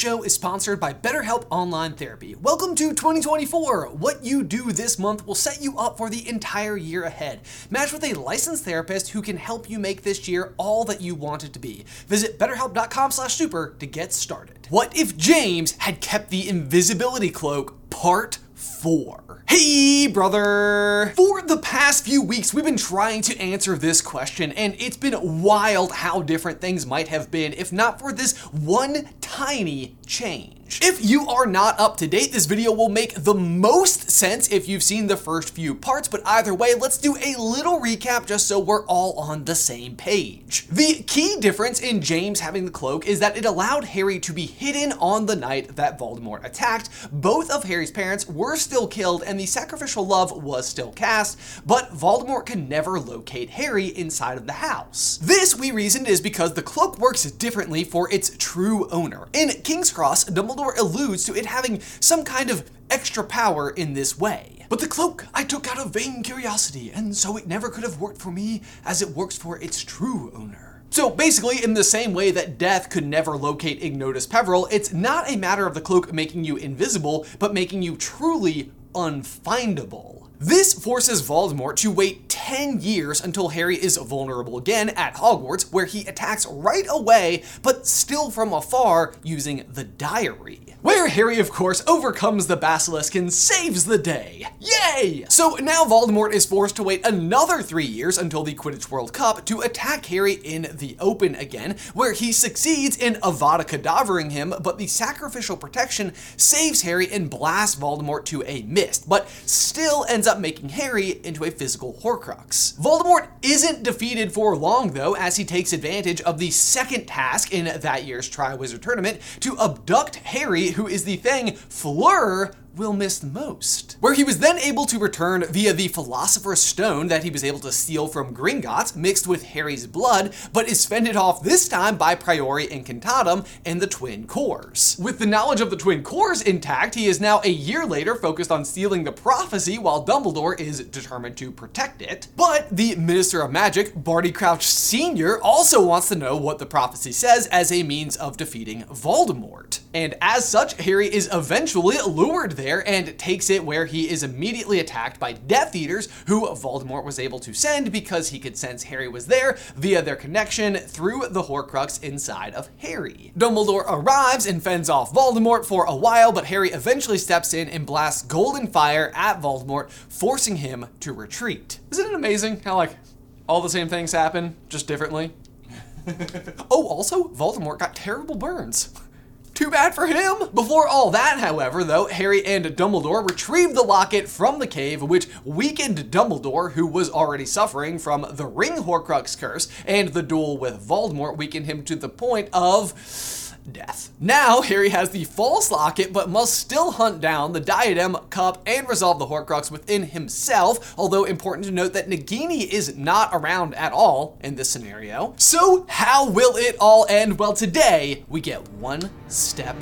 show is sponsored by BetterHelp Online Therapy. Welcome to 2024. What you do this month will set you up for the entire year ahead. Match with a licensed therapist who can help you make this year all that you want it to be. Visit betterhelp.com/super to get started. What if James had kept the invisibility cloak part 4? Hey, brother! For the past few weeks, we've been trying to answer this question, and it's been wild how different things might have been if not for this one tiny change. If you are not up to date, this video will make the most sense if you've seen the first few parts, but either way, let's do a little recap just so we're all on the same page. The key difference in James having the cloak is that it allowed Harry to be hidden on the night that Voldemort attacked. Both of Harry's parents were still killed and the sacrificial love was still cast, but Voldemort could never locate Harry inside of the house. This, we reasoned, is because the cloak works differently for its true owner. In King's Cross, Dumbledore alludes to it having some kind of extra power in this way. But the cloak I took out of vain curiosity, and so it never could have worked for me as it works for its true owner. So basically, in the same way that death could never locate Ignotus Peverell, it's not a matter of the cloak making you invisible, but making you truly unfindable. This forces Voldemort to wait 10 years until Harry is vulnerable again at Hogwarts, where he attacks right away, but still from afar using the diary. Where Harry, of course, overcomes the basilisk and saves the day. Yay! So now Voldemort is forced to wait another three years until the Quidditch World Cup to attack Harry in the open again, where he succeeds in Avada Kedavering him, but the sacrificial protection saves Harry and blasts Voldemort to a mist, but still ends up making Harry into a physical Horcrux. Voldemort isn't defeated for long though, as he takes advantage of the second task in that year's Triwizard Tournament to abduct Harry, who is the thing Fleur will miss most. Where he was then able to return via the Philosopher's Stone that he was able to steal from Gringotts mixed with Harry's blood, but is fended off this time by Priori Incantatem and the Twin Cores. With the knowledge of the Twin Cores intact, he is now a year later focused on stealing the prophecy while Dumbledore is determined to protect it. But the Minister of Magic, Barty Crouch Sr., also wants to know what the prophecy says as a means of defeating Voldemort. And as such, Harry is eventually lured there and takes it where he is immediately attacked by Death Eaters, who Voldemort was able to send because he could sense Harry was there via their connection through the Horcrux inside of Harry. Dumbledore arrives and fends off Voldemort for a while, but Harry eventually steps in and blasts golden fire at Voldemort, forcing him to retreat. Isn't it amazing how, like, all the same things happen, just differently? oh, also, Voldemort got terrible burns. Too bad for him! Before all that, however, though, Harry and Dumbledore retrieved the locket from the cave, which weakened Dumbledore, who was already suffering from the Ring Horcrux curse, and the duel with Voldemort weakened him to the point of death. Now, Harry has the false locket, but must still hunt down the diadem, cup, and resolve the Horcrux within himself, although important to note that Nagini is not around at all in this scenario. So, how will it all end? Well, today, we get one step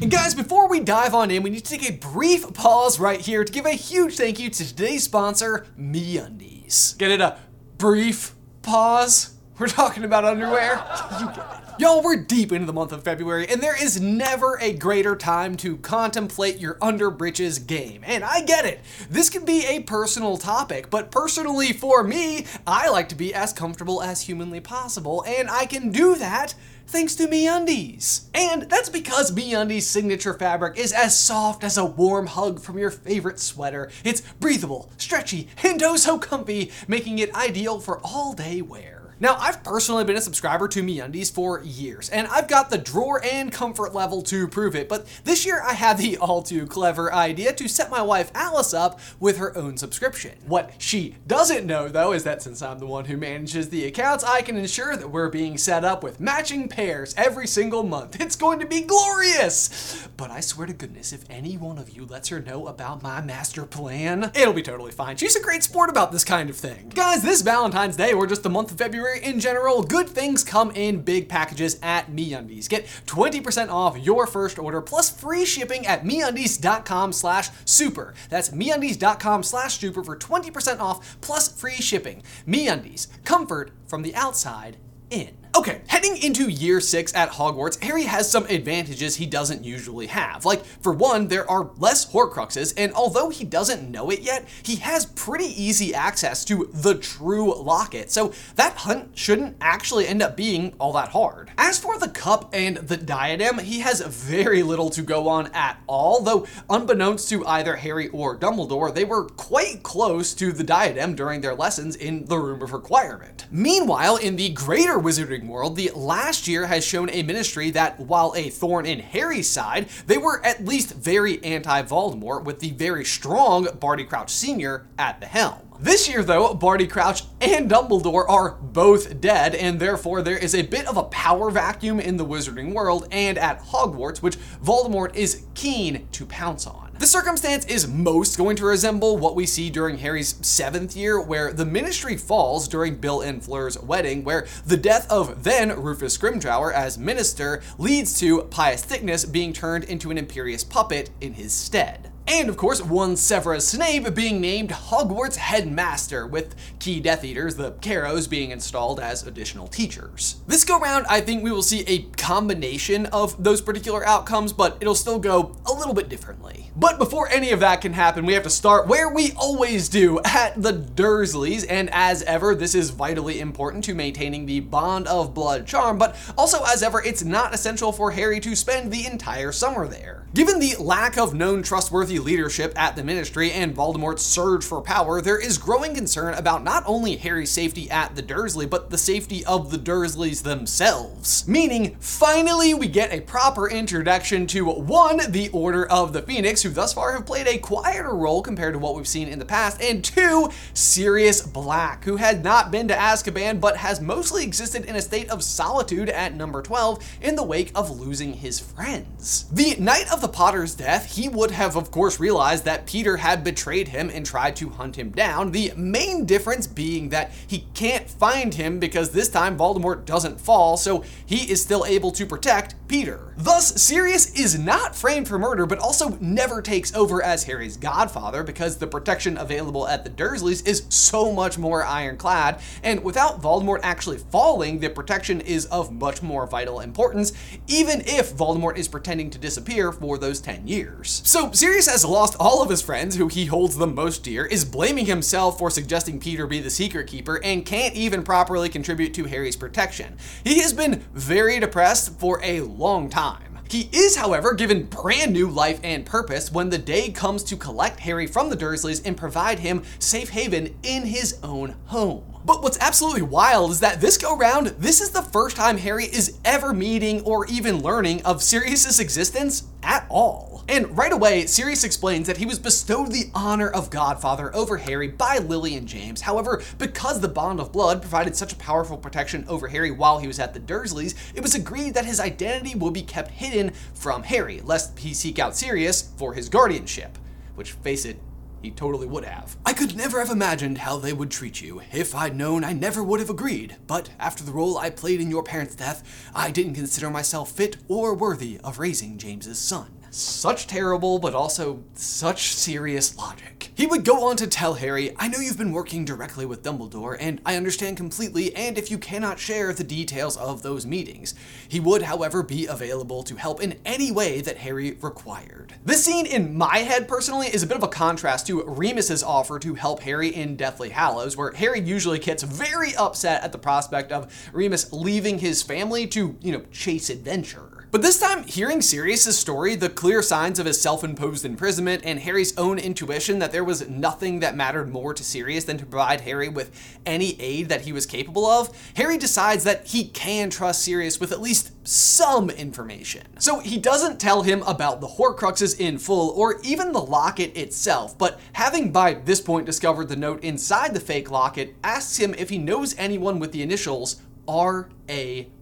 And guys, before we dive on in, we need to take a brief pause right here to give a huge thank you to today's sponsor, MeUndies. Get it? A brief pause? We're talking about underwear? You get it. Y'all, we're deep into the month of February, and there is never a greater time to contemplate your underbritches game. And I get it. This can be a personal topic, but personally for me, I like to be as comfortable as humanly possible, and I can do that thanks to MeUndies. And that's because MeUndies' signature fabric is as soft as a warm hug from your favorite sweater. It's breathable, stretchy, and oh so comfy, making it ideal for all day wear. Now, I've personally been a subscriber to MeUndies for years, and I've got the drawer and comfort level to prove it, but this year I had the all too clever idea to set my wife Alice up with her own subscription. What she doesn't know, though, is that since I'm the one who manages the accounts, I can ensure that we're being set up with matching pairs every single month. It's going to be glorious! But I swear to goodness, if any one of you lets her know about my master plan, it'll be totally fine. She's a great sport about this kind of thing. Guys, this Valentine's Day, or just the month of February in general, good things come in big packages at MeUndies. Get 20% off your first order plus free shipping at MeUndies.com slash super. That's MeUndies.com slash super for 20% off plus free shipping. MeUndies, comfort from the outside in. Okay, heading into year six at Hogwarts, Harry has some advantages he doesn't usually have. Like, for one, there are less Horcruxes, and although he doesn't know it yet, he has pretty easy access to the true locket, so that hunt shouldn't actually end up being all that hard. As for the cup and the diadem, he has very little to go on at all, though unbeknownst to either Harry or Dumbledore, they were quite close to the diadem during their lessons in the Room of Requirement. Meanwhile, in the greater Wizarding world, the last year has shown a ministry that, while a thorn in Harry's side, they were at least very anti-Voldemort, with the very strong Barty Crouch Sr. at the helm. This year, though, Barty Crouch and Dumbledore are both dead, and therefore there is a bit of a power vacuum in the wizarding world and at Hogwarts, which Voldemort is keen to pounce on. The circumstance is most going to resemble what we see during Harry's seventh year, where the Ministry falls during Bill and Fleur's wedding, where the death of then Rufus Scrimgeour as minister leads to Pius Thicknesse being turned into an Imperius puppet in his stead. And of course, one Severus Snape being named Hogwarts headmaster, with key Death Eaters, the Carrows, being installed as additional teachers. This go round, I think we will see a combination of those particular outcomes, but it'll still go a little bit differently. But before any of that can happen, we have to start where we always do, at the Dursleys, and as ever, this is vitally important to maintaining the bond of blood charm, but also as ever, it's not essential for Harry to spend the entire summer there. Given the lack of known trustworthy leadership at the Ministry and Voldemort's surge for power, there is growing concern about not only Harry's safety at the Dursley, but the safety of the Dursleys themselves. Meaning, finally we get a proper introduction to one, the Order of the Phoenix, who thus far have played a quieter role compared to what we've seen in the past, and two, Sirius Black, who had not been to Azkaban, but has mostly existed in a state of solitude at number 12 in the wake of losing his friends. The night of the Potter's death, he would have of course realized that Peter had betrayed him and tried to hunt him down, the main difference being that he can't find him because this time Voldemort doesn't fall, so he is still able to protect Peter. Thus, Sirius is not framed for murder, but also never takes over as Harry's godfather because the protection available at the Dursleys is so much more ironclad, and without Voldemort actually falling, the protection is of much more vital importance, even if Voldemort is pretending to disappear for those 10 years. So Sirius has lost all of his friends, who he holds the most dear, is blaming himself for suggesting Peter be the secret keeper, and can't even properly contribute to Harry's protection. He has been very depressed for a long time. He is, however, given brand new life and purpose when the day comes to collect Harry from the Dursleys and provide him safe haven in his own home. But what's absolutely wild is that this go round, this is the first time Harry is ever meeting or even learning of Sirius's existence at all. And right away, Sirius explains that he was bestowed the honor of Godfather over Harry by Lily and James. However, because the bond of blood provided such a powerful protection over Harry while he was at the Dursleys, it was agreed that his identity will be kept hidden from Harry, lest he seek out Sirius for his guardianship. Which, face it, he totally would have. I could never have imagined how they would treat you. If I'd known, I never would have agreed. But after the role I played in your parents' death, I didn't consider myself fit or worthy of raising James's son. Such terrible, but also such serious logic. He would go on to tell Harry, I know you've been working directly with Dumbledore, and I understand completely, and if you cannot share the details of those meetings. He would, however, be available to help in any way that Harry required. This scene, in my head personally, is a bit of a contrast to Remus's offer to help Harry in Deathly Hallows, where Harry usually gets very upset at the prospect of Remus leaving his family to, you know, chase adventure. But this time, hearing Sirius's story, the clear signs of his self-imposed imprisonment, and Harry's own intuition that there was nothing that mattered more to Sirius than to provide Harry with any aid that he was capable of, Harry decides that he can trust Sirius with at least some information. So he doesn't tell him about the Horcruxes in full, or even the locket itself, but having by this point discovered the note inside the fake locket, asks him if he knows anyone with the initials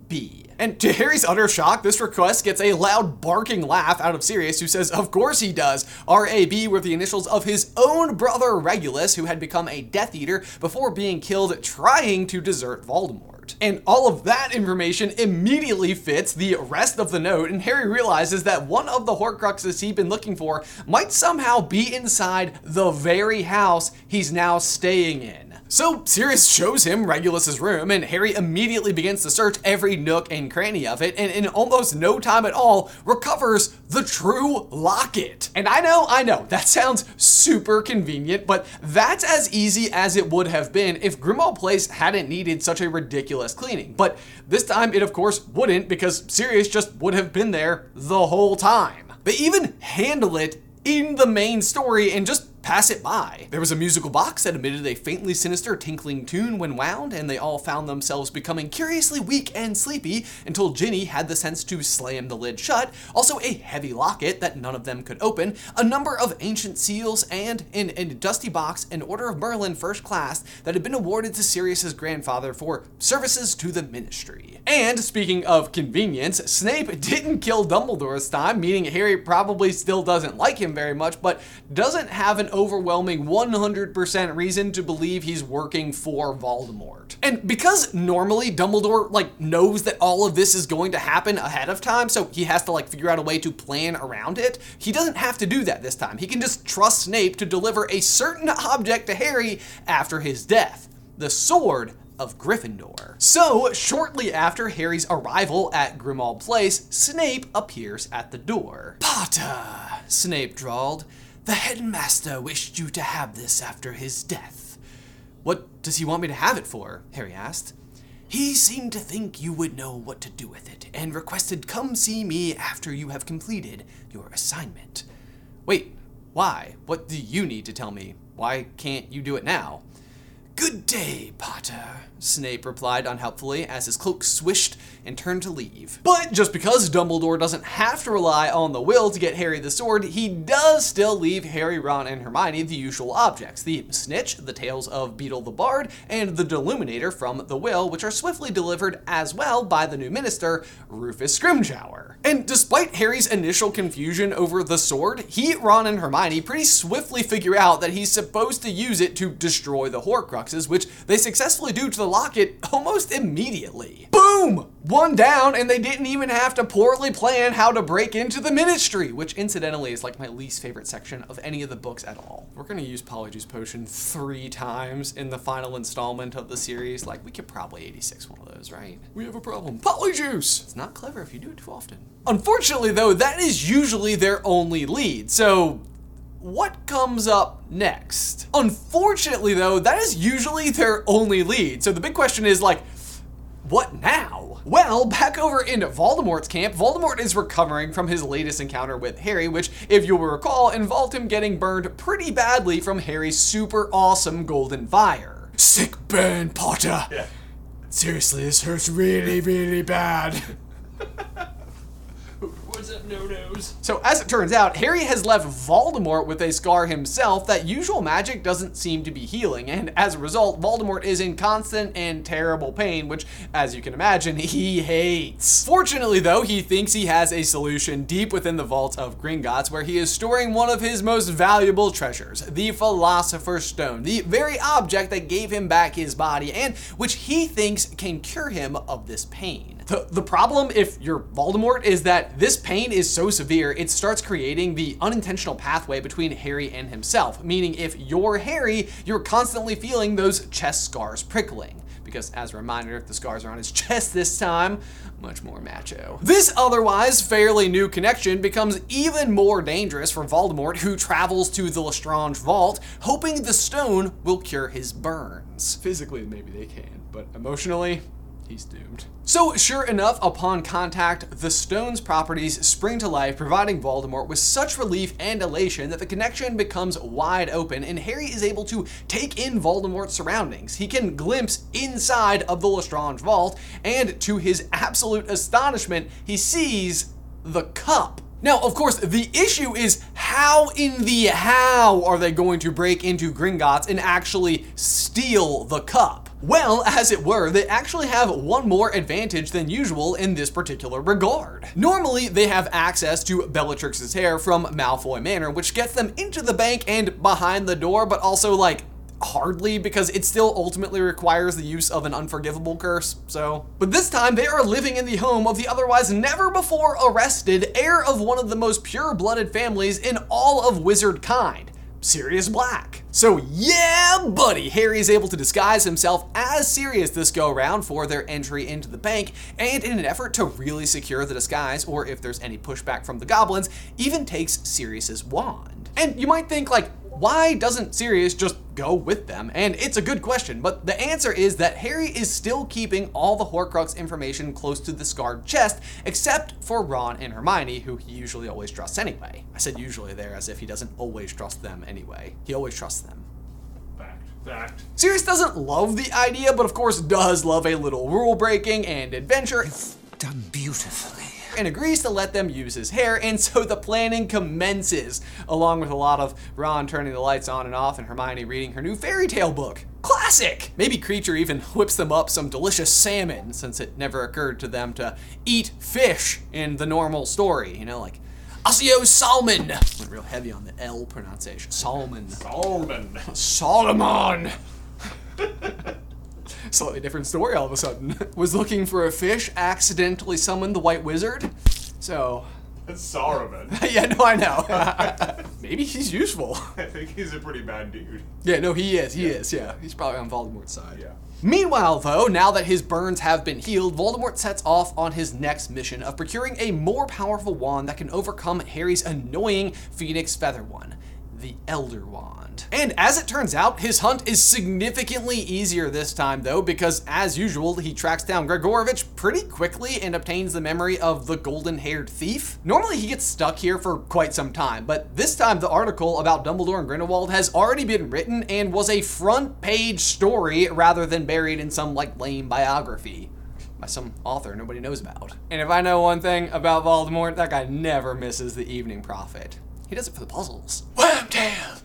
R.A.B. And to Harry's utter shock, this request gets a loud barking laugh out of Sirius, who says, Of course he does. R.A.B. were the initials of his own brother Regulus, who had become a Death Eater before being killed trying to desert. Voldemort. And all of that information immediately fits the rest of the note, and Harry realizes that one of the Horcruxes he'd been looking for might somehow be inside the very house he's now staying in. So Sirius shows him Regulus's room, and Harry immediately begins to search every nook and cranny of it, and in almost no time at all, recovers the true locket. And I know, I know, that sounds super convenient, but that's as easy as it would have been if Grimmauld Place hadn't needed such a ridiculous cleaning. But this time it of course wouldn't, because Sirius just would have been there the whole time. They even handle it in the main story and just pass it by. There was a musical box that emitted a faintly sinister tinkling tune when wound, and they all found themselves becoming curiously weak and sleepy until Ginny had the sense to slam the lid shut, also a heavy locket that none of them could open, a number of ancient seals, and in a dusty box an Order of Merlin First Class that had been awarded to Sirius's grandfather for services to the Ministry. And speaking of convenience, Snape didn't kill Dumbledore this time, meaning Harry probably still doesn't like him very much, but doesn't have an overwhelming 100% reason to believe he's working for Voldemort. And because normally Dumbledore like knows that all of this is going to happen ahead of time, so he has to like figure out a way to plan around it, he doesn't have to do that this time. He can just trust Snape to deliver a certain object to Harry after his death. The sword of Gryffindor. So, shortly after Harry's arrival at Grimmauld Place, Snape appears at the door. Potter, Snape drawled. The headmaster wished you to have this after his death. What does he want me to have it for? Harry asked. He seemed to think you would know what to do with it, and requested come see me after you have completed your assignment. Wait, why? What do you need to tell me? Why can't you do it now? Good day, Potter, Snape replied unhelpfully as his cloak swished and turned to leave. But just because Dumbledore doesn't have to rely on the will to get Harry the sword, he does still leave Harry, Ron, and Hermione the usual objects the snitch, the tales of Beetle the Bard, and the Deluminator from the will, which are swiftly delivered as well by the new minister, Rufus Scrimgeour. And despite Harry's initial confusion over the sword, he, Ron, and Hermione pretty swiftly figure out that he's supposed to use it to destroy the Horcruxes, which they successfully do to the locket almost immediately. Boom! One down, and they didn't even have to poorly plan how to break into the ministry, which incidentally is like my least favorite section of any of the books at all. We're gonna use Polyjuice Potion three times in the final installment of the series. Like, we could probably 86 one of those, right? We have a problem. Polyjuice! It's not clever if you do it too often. Unfortunately, though, that is usually their only lead, so what comes up next? Unfortunately, though, that is usually their only lead. So the big question is like, what now? Well, back over in Voldemort's camp, Voldemort is recovering from his latest encounter with Harry, which, if you'll recall, involved him getting burned pretty badly from Harry's super awesome golden fire. Sick burn, Potter! Yeah. Seriously, this hurts really, really bad. Up, no nos? So, as it turns out, Harry has left Voldemort with a scar himself that usual magic doesn't seem to be healing, and as a result, Voldemort is in constant and terrible pain, which, as you can imagine, he hates. Fortunately, though, he thinks he has a solution deep within the vault of Gringotts, where he is storing one of his most valuable treasures, the Philosopher's Stone, the very object that gave him back his body, and which he thinks can cure him of this pain. The, the problem, if you're Voldemort, is that this pain is so severe, it starts creating the unintentional pathway between Harry and himself. Meaning, if you're Harry, you're constantly feeling those chest scars prickling. Because, as a reminder, the scars are on his chest this time, much more macho. This otherwise fairly new connection becomes even more dangerous for Voldemort, who travels to the Lestrange Vault, hoping the stone will cure his burns. Physically, maybe they can, but emotionally, he's doomed. So, sure enough, upon contact, the stone's properties spring to life, providing Voldemort with such relief and elation that the connection becomes wide open, and Harry is able to take in Voldemort's surroundings. He can glimpse inside of the Lestrange vault, and to his absolute astonishment, he sees the cup. Now, of course, the issue is how in the how are they going to break into Gringotts and actually steal the cup? Well, as it were, they actually have one more advantage than usual in this particular regard. Normally, they have access to Bellatrix's hair from Malfoy Manor, which gets them into the bank and behind the door, but also like hardly because it still ultimately requires the use of an unforgivable curse, so. But this time they are living in the home of the otherwise never before arrested heir of one of the most pure-blooded families in all of wizard kind. Sirius Black. So yeah, buddy, Harry is able to disguise himself as Sirius this go around for their entry into the bank, and in an effort to really secure the disguise, or if there's any pushback from the goblins, even takes Sirius's wand. And you might think like, why doesn't Sirius just go with them? And it's a good question, but the answer is that Harry is still keeping all the Horcrux information close to the scarred chest, except for Ron and Hermione, who he usually always trusts anyway. I said usually there as if he doesn't always trust them anyway. He always trusts them. Fact. Fact. Sirius doesn't love the idea, but of course does love a little rule breaking and adventure. It's done beautifully. And agrees to let them use his hair, and so the planning commences, along with a lot of Ron turning the lights on and off and Hermione reading her new fairy tale book. Classic! Maybe Kreacher even whips them up some delicious salmon, since it never occurred to them to eat fish in the normal story, you know, like Accio Salmon! Went real heavy on the L pronunciation. Salmon. Solomon. Solomon! Slightly different story all of a sudden. Was looking for a fish, accidentally summoned the White Wizard. So, That's Saruman. yeah, no, I know. Maybe he's useful. I think he's a pretty bad dude. Yeah, no, he is. He is. Yeah, he's probably on Voldemort's side. Yeah. Meanwhile, though, now that his burns have been healed, Voldemort sets off on his next mission of procuring a more powerful wand that can overcome Harry's annoying Phoenix Feather one, the Elder Wand. And as it turns out, his hunt is significantly easier this time, though, because as usual, he tracks down Gregorovich pretty quickly and obtains the memory of the golden haired thief. Normally, he gets stuck here for quite some time, but this time, the article about Dumbledore and Grindelwald has already been written and was a front page story rather than buried in some like lame biography by some author nobody knows about. And if I know one thing about Voldemort, that guy never misses the Evening Prophet. He does it for the puzzles. Wormtail!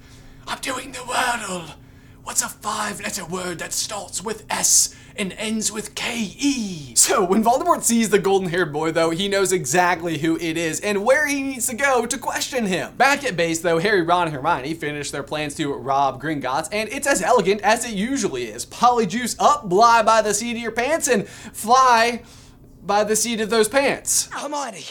I'm doing the wordle. What's a five letter word that starts with S and ends with K E? So when Voldemort sees the golden-haired boy, though, he knows exactly who it is and where he needs to go to question him. Back at base, though, Harry, Ron, and Hermione finish their plans to rob Gringotts, and it's as elegant as it usually is. Polyjuice up, fly by the seat of your pants, and fly by the seat of those pants. Hermione,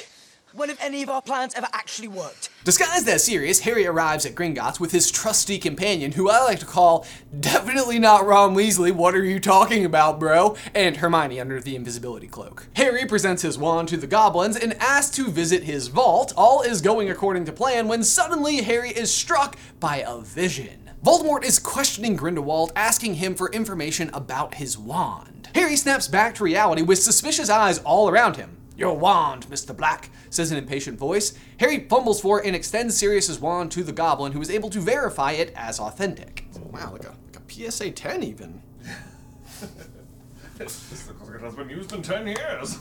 when have any of our plans ever actually worked? Disguised as Sirius, Harry arrives at Gringotts with his trusty companion, who I like to call definitely not Ron Weasley, what are you talking about, bro? And Hermione under the invisibility cloak. Harry presents his wand to the goblins and asks to visit his vault. All is going according to plan when suddenly Harry is struck by a vision. Voldemort is questioning Grindelwald, asking him for information about his wand. Harry snaps back to reality with suspicious eyes all around him. Your wand, Mr. Black, says an impatient voice. Harry fumbles for and extends Sirius's wand to the goblin, who is able to verify it as authentic. Wow, like a, like a PSA 10 even. This looks has been used in 10 years.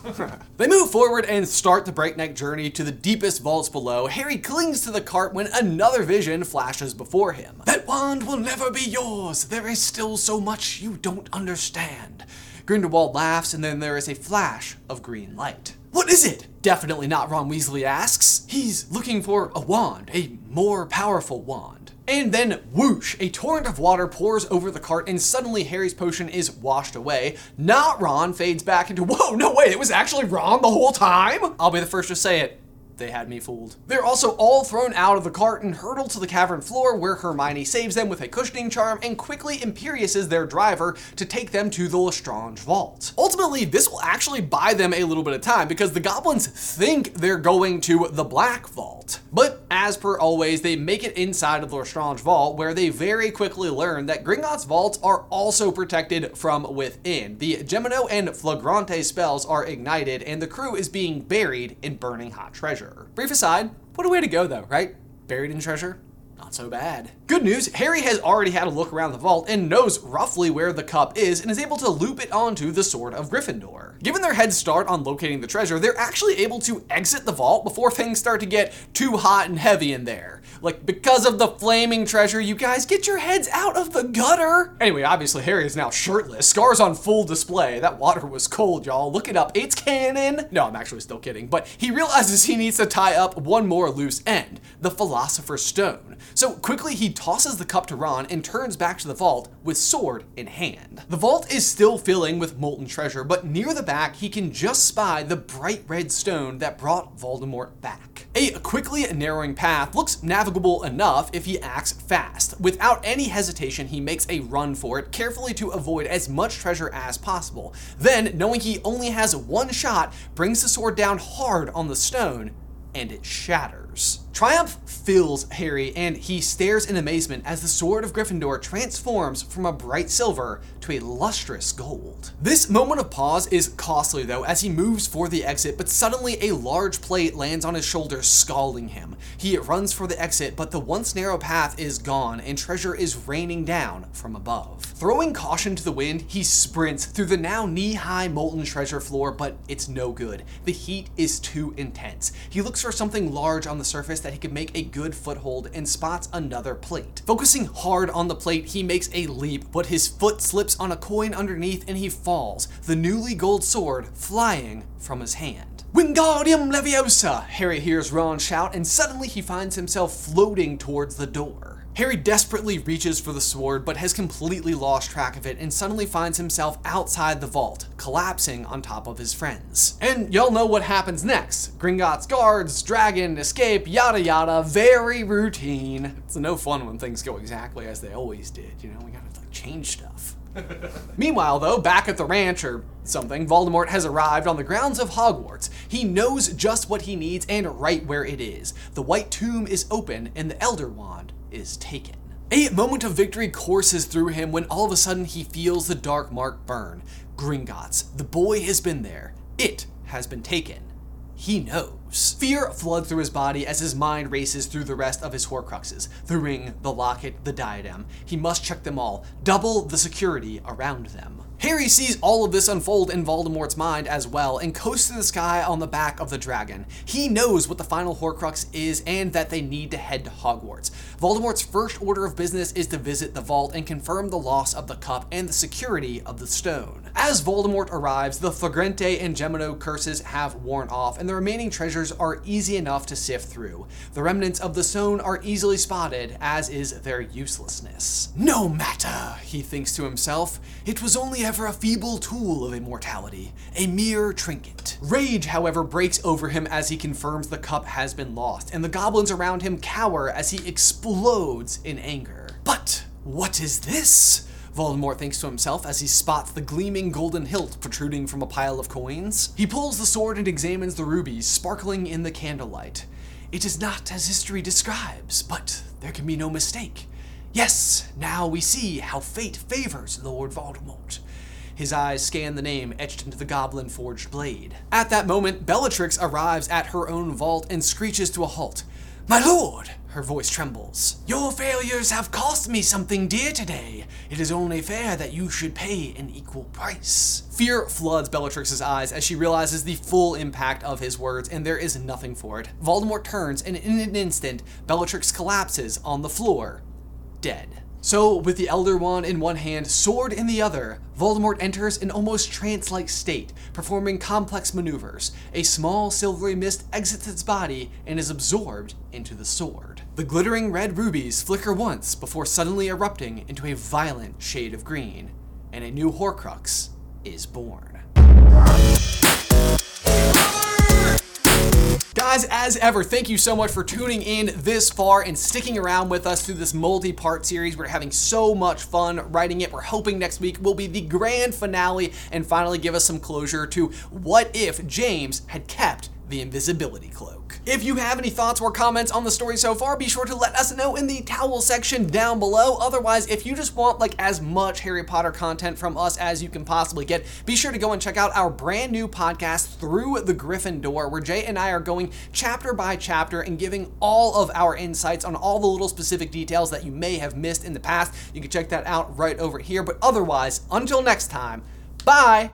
They move forward and start the breakneck journey to the deepest vaults below. Harry clings to the cart when another vision flashes before him. That wand will never be yours. There is still so much you don't understand. Grindelwald laughs, and then there is a flash of green light. What is it? Definitely not Ron Weasley asks. He's looking for a wand, a more powerful wand. And then whoosh, a torrent of water pours over the cart, and suddenly Harry's potion is washed away. Not Ron fades back into, whoa, no way, it was actually Ron the whole time? I'll be the first to say it. They had me fooled. They're also all thrown out of the cart and hurtle to the cavern floor where Hermione saves them with a cushioning charm and quickly imperiouses their driver to take them to the Lestrange vault. Ultimately, this will actually buy them a little bit of time because the goblins think they're going to the Black Vault. But as per always, they make it inside of the Lestrange vault where they very quickly learn that Gringotts vaults are also protected from within. The Gemino and Flagrante spells are ignited and the crew is being buried in burning hot treasure. Brief aside, what a way to go though, right? Buried in treasure? Not so bad. Good news, Harry has already had a look around the vault and knows roughly where the cup is and is able to loop it onto the Sword of Gryffindor. Given their head start on locating the treasure, they're actually able to exit the vault before things start to get too hot and heavy in there. Like, because of the flaming treasure, you guys get your heads out of the gutter! Anyway, obviously Harry is now shirtless, scars on full display. That water was cold, y'all. Look it up, it's canon! No, I'm actually still kidding, but he realizes he needs to tie up one more loose end, the Philosopher's Stone. So quickly he tosses the cup to Ron and turns back to the vault with sword in hand. The vault is still filling with molten treasure, but near the back he can just spy the bright red stone that brought Voldemort back. A quickly narrowing path looks navigable enough if he acts fast. Without any hesitation, he makes a run for it, carefully to avoid as much treasure as possible. Then, knowing he only has one shot, brings the sword down hard on the stone, and it shatters. Triumph fills Harry, and he stares in amazement as the sword of Gryffindor transforms from a bright silver to a lustrous gold. This moment of pause is costly though, as he moves for the exit, but suddenly a large plate lands on his shoulder, scalding him. He runs for the exit, but the once narrow path is gone, and treasure is raining down from above. Throwing caution to the wind, he sprints through the now knee-high molten treasure floor, but it's no good. The heat is too intense. He looks for something large on the surface that he could make a good foothold and spots another plate. Focusing hard on the plate, he makes a leap, but his foot slips on a coin underneath and he falls, the newly gold sword flying from his hand. Wingardium Leviosa! Harry hears Ron shout, and suddenly he finds himself floating towards the door. Harry desperately reaches for the sword, but has completely lost track of it and suddenly finds himself outside the vault, collapsing on top of his friends. And y'all know what happens next. Gringotts guards, dragon, escape, yada yada, very routine. It's no fun when things go exactly as they always did, you know, we gotta like change stuff. Meanwhile, though, back at the ranch or something, Voldemort has arrived on the grounds of Hogwarts. He knows just what he needs and right where it is. The White Tomb is open and the Elder Wand is taken. A moment of victory courses through him when all of a sudden he feels the dark mark burn. Gringotts, the boy has been there. It has been taken. He knows. Fear floods through his body as his mind races through the rest of his Horcruxes. The ring, the locket, the diadem. He must check them all, double the security around them. Harry sees all of this unfold in Voldemort's mind as well and coasts to the sky on the back of the dragon. He knows what the final Horcrux is and that they need to head to Hogwarts. Voldemort's first order of business is to visit the vault and confirm the loss of the cup and the security of the stone. As Voldemort arrives, the Flagrante and Gemino curses have worn off and the remaining treasures are easy enough to sift through. The remnants of the stone are easily spotted, as is their uselessness. No matter, he thinks to himself, it was only ever a feeble tool of immortality, a mere trinket. Rage, however, breaks over him as he confirms the cup has been lost, and the goblins around him cower as he explodes in anger. But what is this? Voldemort thinks to himself as he spots the gleaming golden hilt protruding from a pile of coins. He pulls the sword and examines the rubies sparkling in the candlelight. It is not as history describes, but there can be no mistake. Yes, now we see how fate favors Lord Voldemort. His eyes scan the name etched into the goblin forged blade. At that moment, Bellatrix arrives at her own vault and screeches to a halt. My lord! Her voice trembles. Your failures have cost me something dear today. It is only fair that you should pay an equal price. Fear floods Bellatrix's eyes as she realizes the full impact of his words, and there is nothing for it. Voldemort turns, and in an instant, Bellatrix collapses on the floor, dead. So, with the Elder Wand in one hand, sword in the other, Voldemort enters an almost trance-like state, performing complex maneuvers. A small silvery mist exits its body and is absorbed into the sword. The glittering red rubies flicker once before suddenly erupting into a violent shade of green, and a new Horcrux is born. Guys, as ever, thank you so much for tuning in this far and sticking around with us through this multi-part series. We're having so much fun writing it. We're hoping next week will be the grand finale and finally give us some closure to what if James had kept the invisibility cloak. If you have any thoughts or comments on the story so far, be sure to let us know in the towel section down below. Otherwise, if you just want like as much Harry Potter content from us as you can possibly get, be sure to go and check out our brand new podcast, Through the Griffin Door, where Jay and I are going chapter by chapter and giving all of our insights on all the little specific details that you may have missed in the past. You can check that out right over here. But otherwise, until next time, bye!